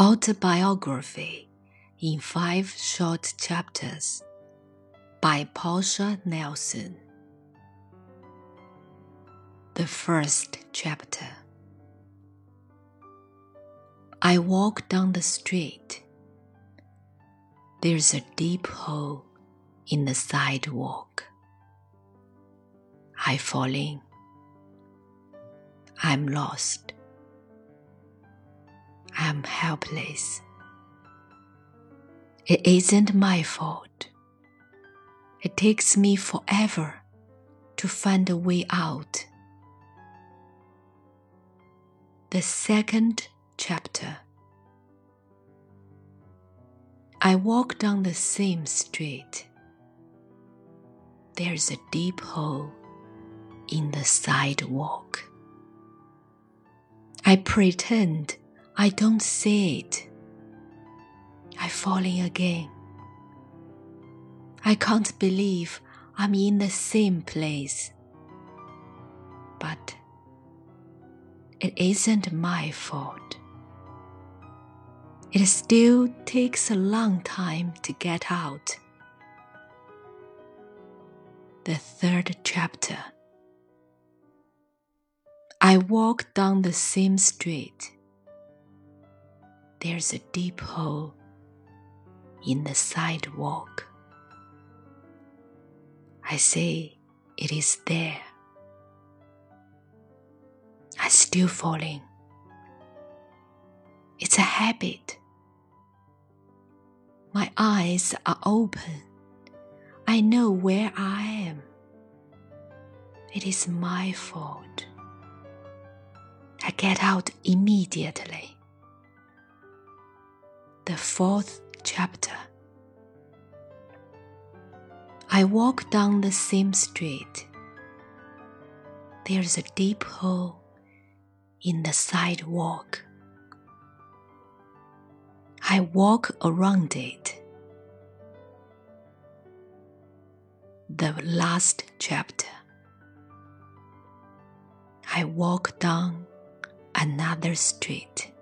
Autobiography in Five Short Chapters by Portia Nelson. The first chapter. I walk down the street. There's a deep hole in the sidewalk. I fall in. I'm lost. I'm helpless. It isn't my fault. It takes me forever to find a way out. The second chapter. I walk down the same street. There's a deep hole in the sidewalk. I pretend I don't see it. I fall in again. I can't believe I'm in the same place. But it isn't my fault. It still takes a long time to get out. The third chapter. I walk down the same street there's a deep hole in the sidewalk. I say it is there. I still falling. It's a habit. My eyes are open. I know where I am. It is my fault. I get out immediately fourth chapter. I walk down the same street. There's a deep hole in the sidewalk. I walk around it. The last chapter. I walk down another street.